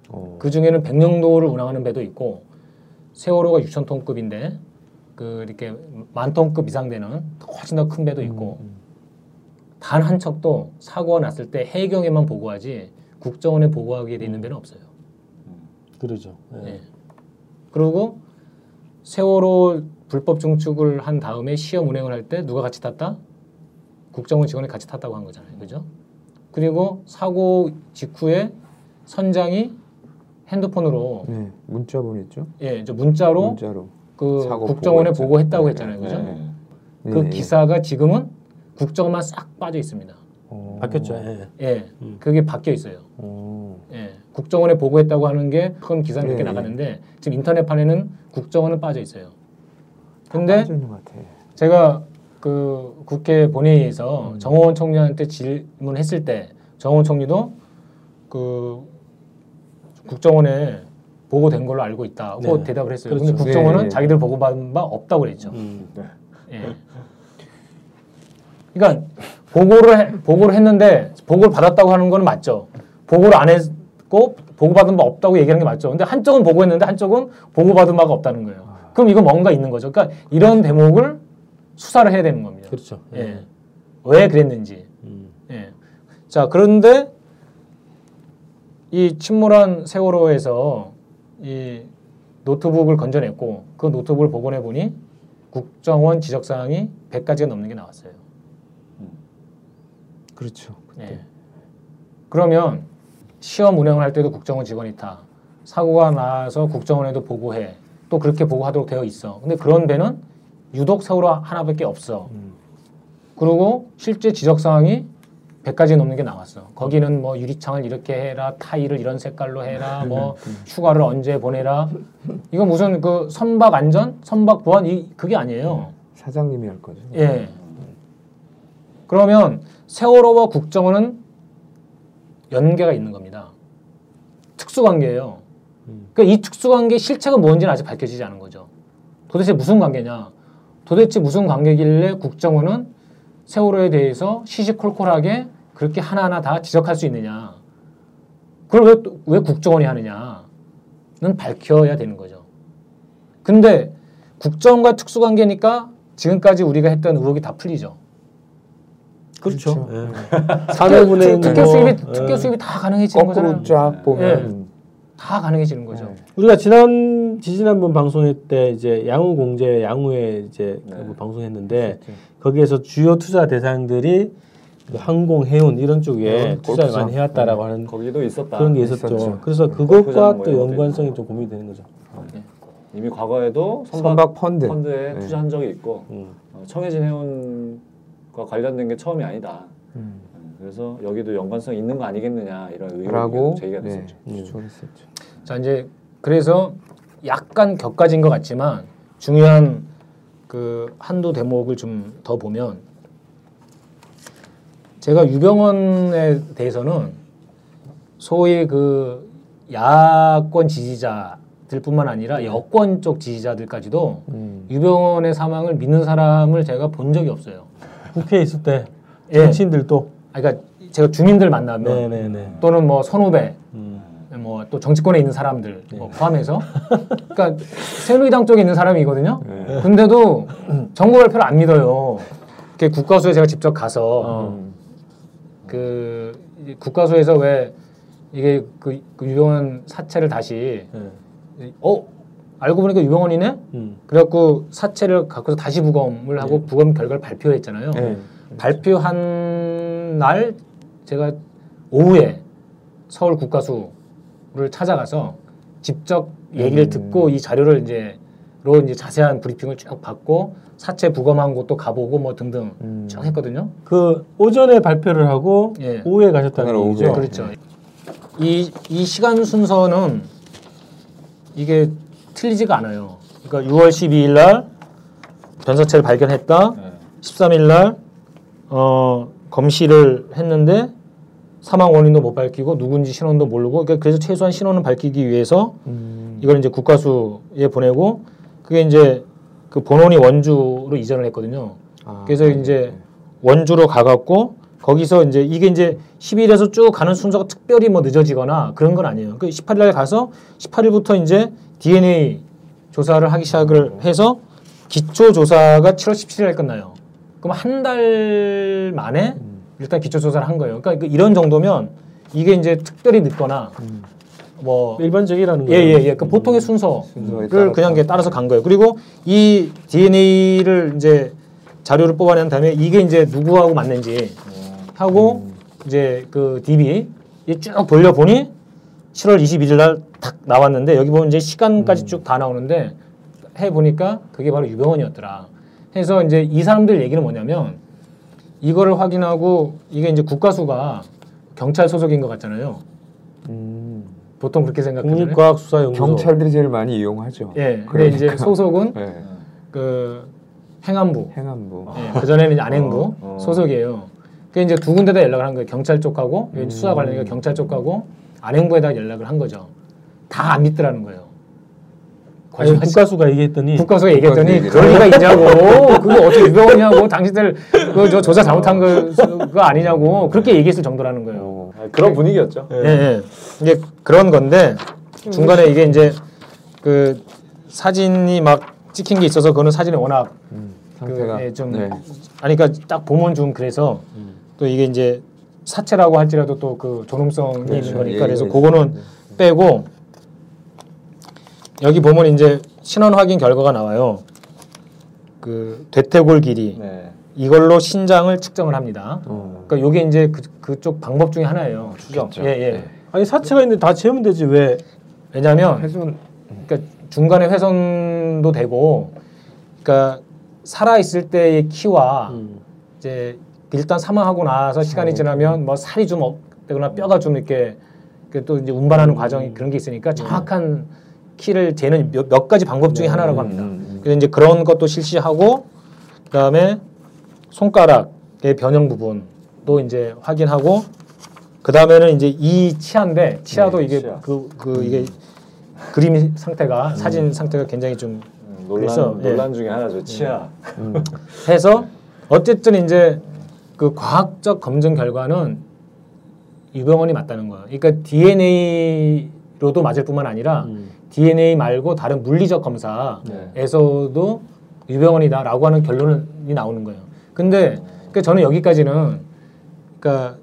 어. 그 중에는 백령도를 운항하는 배도 있고 세월호가 6천 톤급인데 그 이렇게 만 톤급 이상 되는 훨씬 더 큰 배도 있고 단한 척도 사고가 났을 때 해경에만 보고하지 국정원에 보고하게 돼 있는 배는 없어요. 그러죠. 예. 예. 그리고 세월호 불법 증축을 한 다음에 시험 운행을 할 때 누가 같이 탔다? 국정원 직원이 같이 탔다고 한 거잖아요. 그죠? 그리고 사고 직후에 선장이 핸드폰으로 네, 문자 보냈죠. 예, 이제 문자로 문자로. 그 국정원에. 보고했다고 네, 했잖아요. 그죠? 네. 그 네. 기사가 지금은 국정원만 싹 빠져 있습니다. 어. 바뀌었죠. 예. 예. 음. 그게 바뀌어 있어요. 어. 예. 국정원에 보고했다고 하는 게 큰 기사는 그렇게 네, 나가는데 지금 인터넷판에는 국정원은 빠져 있어요. 근데 빠져 있는 것 같아. 제가 그 국회 본회의에서 음. 정호원 총리한테 질문했을 때 정호원 총리도 그 국정원에 보고된 걸로 알고 있다고 네. 대답을 했어요. 그렇죠. 근데 국정원은 네, 네. 자기들 보고받은 바 없다고 그랬죠. 음. 예. 그러니까 보고를 해, 보고를 했는데 보고를 받았다고 하는 건 맞죠. 보고를 안 했고 보고받은 바 없다고 얘기하는 게 맞죠. 근데 한쪽은 보고했는데 한쪽은 보고받은 바가 없다는 거예요. 그럼 이건 뭔가 있는 거죠. 그러니까 이런 대목을 수사를 해야 되는 겁니다. 그렇죠. 예. 왜 그랬는지. 음. 예. 자, 그런데 이 침몰한 세월호에서 이 노트북을 건져냈고 그 노트북을 복원해 보니 국정원 지적 사항이 100가지가 넘는 게 나왔어요. 그렇죠. 예. 그러면 시험 운영을 할 때도 국정원 직원이 타. 사고가 나서 국정원에도 보고해. 또 그렇게 보고하도록 되어 있어. 근데 그런 배는 유독 세월호 하나밖에 없어. 그리고 실제 지적 사항이 100가지 넘는 게 나왔어. 거기는 뭐 유리창을 이렇게 해라, 타일을 이런 색깔로 해라, 뭐 휴가를 언제 보내라. 이거 무슨 그 선박 안전, 선박 보안 이 그게 아니에요. 사장님이 할 거죠. 예. 그러면 세월호와 국정원은 연계가 있는 겁니다. 특수관계예요. 그러니까 이 특수관계 실체가 뭔지는 아직 밝혀지지 않은 거죠. 도대체 무슨 관계냐? 도대체 무슨 관계길래 국정원은 세월호에 대해서 시시콜콜하게 그렇게 하나하나 다 지적할 수 있느냐? 그걸 왜, 또- 왜 국정원이 하느냐는 밝혀야 되는 거죠. 근데 국정과 특수관계니까 지금까지 우리가 했던 의혹이 다 풀리죠. 그렇죠. 그렇죠. 특- 특혜 뭐, 수입이 예. 특혜 수입이 다 가능해지는 거잖아요. 거꾸로 쫙 보면 다 가능해지는 거죠. 네. 우리가 지난 지지난번 방송회 때 이제 양우 공제 양우에 이제 네. 그 방송했는데 거기에서 주요 투자 대상들이 그 항공 해운 이런 쪽에 네, 투자를 골프장. 많이 해왔다라고 하는 거기도 있었다. 그런 게 있었죠. 있었죠. 그래서 그것과 뭐또 연관성이. 좀 고민이 되는 거죠. 이미 과거에도 선박, 선박 펀드. 펀드에 네. 투자한 적이 있고 음. 어, 청해진 해운과 관련된 게 처음이 아니다. 음. 음, 그래서 여기도 연관성 있는 거 아니겠느냐 이런 의혹이 라고 제기가 네, 됐었죠. 추천했었죠. 자 이제 그래서 약간 격가진 것 같지만 중요한 그 한두 대목을 좀 더 보면 제가 유병원에 대해서는 소위 그 야권 지지자들뿐만 아니라 여권 쪽 지지자들까지도 음. 유병원의 사망을 믿는 사람을 제가 본 적이 없어요. 국회에 있을 때 예. 정치인들도 아, 그러니까 제가 주민들 만나면 네네네. 또는 뭐 선후배 음. 뭐또 정치권에 있는 사람들 뭐 포함해서 그러니까 새누리당 쪽에 있는 사람이거든요. 네. 근데도 정부 발표를 안 믿어요. 이렇게 국가수에 제가 직접 가서 어. 그 국가수에서 왜 이게 그, 그 유병원 사체를 다시 네. 어 알고 보니까 유병원이네. 음. 그래갖고 사체를 갖고서 다시 부검을 하고 부검 결과를 발표했잖아요. 네. 발표한 날 제가 오후에 서울 국가수를 찾아가서 직접 얘기를 음. 듣고 이 자료를 이제 로 이제 자세한 브리핑을 쭉 받고 사체 부검한 곳도 가보고 뭐 등등 음. 쭉 했거든요. 그 오전에 발표를 하고 예. 오후에 가셨다는 얘기죠. 오후에. 그렇죠. 이, 이 시간 순서는 이게 틀리지가 않아요. 그러니까 6월 12일 날 변사체를 발견했다. 네. 13일 날 어, 검시를 했는데 사망 원인도 못 밝히고 누군지 신원도 모르고 그러니까 그래서 최소한 신원을 밝히기 위해서 음. 이걸 이제 국가수에 보내고 그게 이제 그 본원이 원주로 이전을 했거든요. 아, 그래서 이제 원주로 가갖고 거기서 이제 이게 이제 10일에서 쭉 가는 순서가 특별히 뭐 늦어지거나 그런 건 아니에요. 그 18일 날 가서 18일부터 이제 DNA 조사를 하기 시작을 해서 기초 조사가 7월 17일 날 끝나요. 그럼 한 달 만에 일단 기초 조사를 한 거예요. 그러니까 이런 정도면 이게 이제 특별히 늦거나 뭐 일반적이라는 예, 거예요. 예, 예. 그 보통의 순서를 순서에 따라서. 그냥 따라서 간 거예요. 그리고 이 DNA를 이제 자료를 뽑아낸 다음에 이게 이제 누구하고 맞는지 하고 이제 그 DB 이쭉 돌려 보니 7월 21일 날 딱 나왔는데 여기 보면 이제 시간까지 쭉 다 나오는데 해 보니까 그게 바로 유병원이었더라. 해서 이제 이 사람들 얘기는 뭐냐면 이거를 확인하고 이게 이제 국가수가 경찰 소속인 것 같잖아요. 음. 보통 그렇게 생각하잖아요. 국립과학수사연구소 경찰들이 제일 많이 이용하죠. 예. 근데 이제 그러니까. 소속은 네. 그 행안부. 행안부. 예. 그 전에는 안행부 어, 어. 소속이에요. 그 이제 두 군데다 연락을 한 거예요. 경찰 쪽하고 음. 수사 관련이니까 경찰 쪽하고 안행부에다 연락을 한 거죠. 다 안 믿더라는 거예요. 아니, 국가수가 얘기했더니 국가수가 얘기했더니 그럴 리가 있냐고 그거 어떻게 유병원이냐고 당신들 그저 조사 잘못한 거, 그거 아니냐고 그렇게 얘기했을 정도라는 거예요. 어, 그런 분위기였죠. 예, 예. 이제 그런 건데 중간에 이게 이제 그 사진이 막 찍힌 게 있어서 그거는 사진이 워낙 상태가 그, 예, 좀 네. 아니 그러니까 딱 보면 좀 그래서 또 이게 이제 사체라고 할지라도 또 그 존엄성이 그렇죠. 있는 거니까 예, 그래서 예, 그거는 빼고 여기 보면 이제 신원 확인 결과가 나와요. 그 대퇴골 길이 네. 이걸로 신장을 측정을 합니다. 어. 그러니까 요게 이제 그, 그쪽 방법 중에 하나예요. 추정. 예, 예. 네. 아니 사체가 있는데 다 재면 되지 왜? 왜냐하면 훼손 그러니까 중간에 훼손도 되고, 그러니까 살아 있을 때의 키와 음. 이제 일단 사망하고 나서 시간이 지나면 뭐 살이 좀 없거나 뼈가 좀 이렇게 그또 이제 운반하는 과정이 그런 게 있으니까 정확한 키를 재는 몇, 몇 가지 방법 중에 하나라고 합니다. 음, 그래서 이제 그런 것도 실시하고 그다음에 손가락의 변형 부분도 이제 확인하고 그 다음에는 이제 이 치아인데 치아도 네, 이게 치아. 그 그 이게 그림 상태가 사진 상태가 굉장히 좀 음, 논란 그래서, 예. 논란 중에 하나죠. 치아. 해서 어쨌든 이제 그 과학적 검증 결과는 유병원이 맞다는 거예요. 그러니까 DNA로도 맞을 뿐만 아니라 음. DNA 말고 다른 물리적 검사에서도 유병원이다라고 하는 결론이 나오는 거예요. 근데 그러니까 저는 여기까지는 그러니까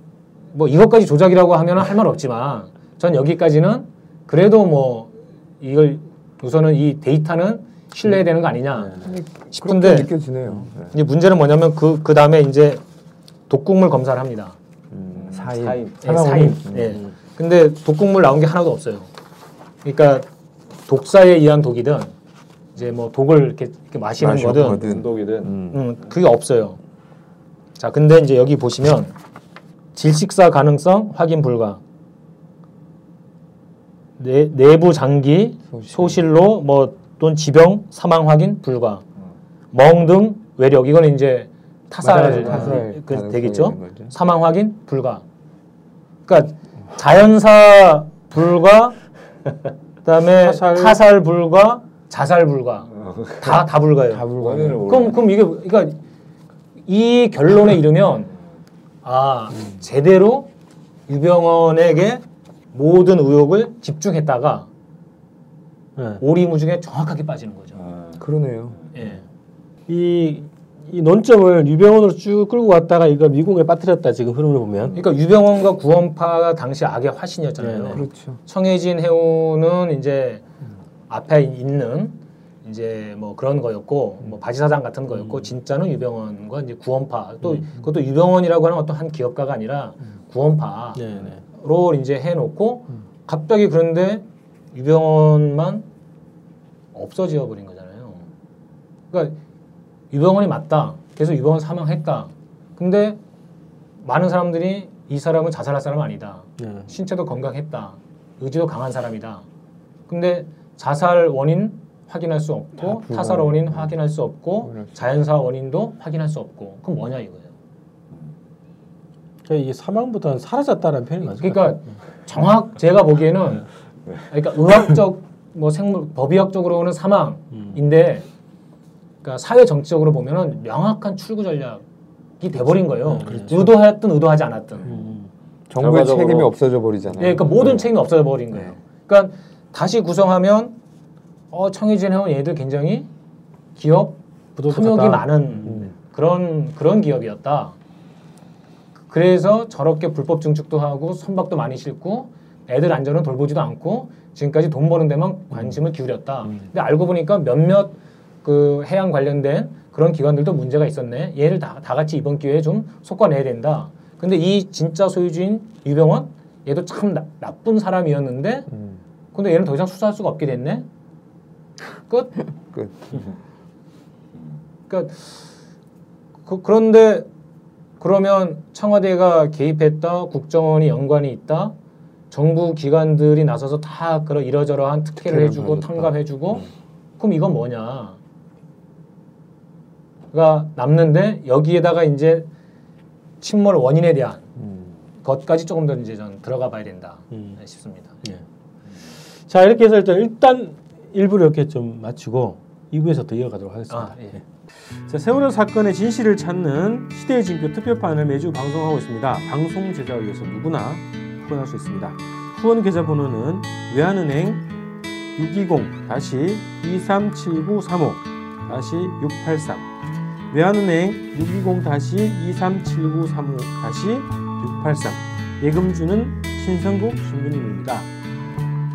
뭐 이것까지 조작이라고 하면 할 말 없지만 전 여기까지는 그래도 뭐 이걸 우선은 이 데이터는 신뢰해야 되는 거 아니냐 그렇게 싶은데 느껴지네요. 네. 이제 문제는 뭐냐면 그 그 다음에 이제 독극물 검사를 합니다. 음, 사인. 사인. 예, 사인. 예. 근데 독극물 나온 게 하나도 없어요. 그러니까 독사에 의한 독이든 이제 뭐 독을 이렇게, 이렇게 마시는 거든. 운동이든 음. 음, 그게 없어요. 자, 근데 이제 여기 보시면 질식사 가능성 확인 불가. 내, 내부 장기 소실. 소실로 뭐 또는 지병 사망 확인 불가. 멍 등 외력 이거는 이제 타살, 맞아요. 타살 그 되겠죠. 사망 확인 불가. 그러니까 자연사 불가, 그다음에 타살. 타살, 불가, 자살 불가. 다 다 불가예요. 다. 원인을 모르는 그럼 그럼 이게 그러니까 이 결론에 이르면 아 제대로 유병원에게 모든 의혹을 집중했다가 네. 오리무중에 정확하게 빠지는 거죠. 아, 그러네요. 예. 이, 이 논점을 유병원으로 쭉 끌고 왔다가 이걸 미국에 빠뜨렸다 지금 흐름을 보면 그러니까 유병원과 구원파가 당시 악의 화신이었잖아요. 네네. 그렇죠. 청해진 해운은 이제 앞에 있는 이제 뭐 그런 거였고 뭐 바지사장 같은 거였고 진짜는 유병원과 이제 구원파 또 그것도 유병원이라고 하는 어떤 한 기업가가 아니라 구원파로 네네. 이제 해놓고 갑자기 그런데 유병원만 없어져 버린 거잖아요. 그러니까 유병원이 맞다. 그래서 유병원 사망했다. 근데 많은 사람들이 이 사람은 자살할 사람 아니다. 네. 신체도 건강했다. 의지도 강한 사람이다. 근데 자살 원인 확인할 수 없고 불가능. 타살 원인 확인할 수 없고 자연사 원인도 확인할 수 없고 그럼 뭐냐 이거예요. 저 이게 사망보다는 사라졌다는 표현이 맞을 것 그러니까 정확 제가 보기에는 그러니까 의학적 뭐 생물 법의학적으로는 사망인데 그러니까 사회 정치적으로 보면은 명확한 출구 전략이 돼버린 거예요. 의도했든 의도하지 않았든. 음. 정부의 결과적으로- 책임이 없어져 버리잖아요. 예, 그러니까 모든 책임이 없어져 버린 거예요. 그러니까 다시 구성하면 어, 청해진 해운 얘들 굉장히 기업 부도덕하다. 탐욕이 많은 음. 그런 그런 기업이었다. 그래서 저렇게 불법 증축도 하고 선박도 많이 싣고 애들 안전은 돌보지도 않고 지금까지 돈 버는 데만 관심을 기울였다. 근데 알고 보니까 몇몇 그 해양 관련된 그런 기관들도 문제가 있었네. 얘를 다, 다 같이 이번 기회에 좀 솎아내야 된다. 근데 이 진짜 소유주인 유병원 얘도 참 나, 나쁜 사람이었는데 음. 근데 얘는 더 이상 수사할 수가 없게 됐네. 끝. 끝. 그러니까 그, 그런데 그러면 청와대가 개입했다, 국정원이 연관이 있다, 정부 기관들이 나서서 다 그런 이러저러한 특혜를 해주고. 탕감해주고 그럼 이건 뭐냐? 가 남는데 여기에다가 이제 침몰 원인에 대한 음. 것까지 조금 더 이제 전 들어가 봐야 된다 음. 싶습니다. 예. 자 이렇게 해서 일단 일단 1부를 이렇게 좀 마치고 2부에서 더 이어가도록 하겠습니다. 아, 예. 예. 자, 세월호 사건의 진실을 찾는 시대의 징표 특별판을 매주 방송하고 있습니다. 방송 제작을 위해서 누구나 후원할 수 있습니다. 후원 계좌 번호는 외환은행 620-237935-683 외환은행 620-237935-683 예금주는 신성국 신부님입니다.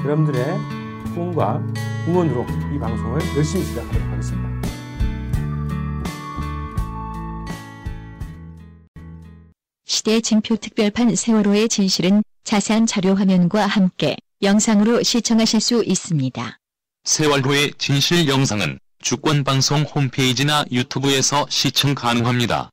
여러분들의 후원과 응원으로 이 방송을 열심히 시작하도록 하겠습니다. 시대 징표 특별판 세월호의 진실은 자세한 자료 화면과 함께 영상으로 시청하실 수 있습니다. 세월호의 진실 영상은 주권방송 홈페이지나 유튜브에서 시청 가능합니다.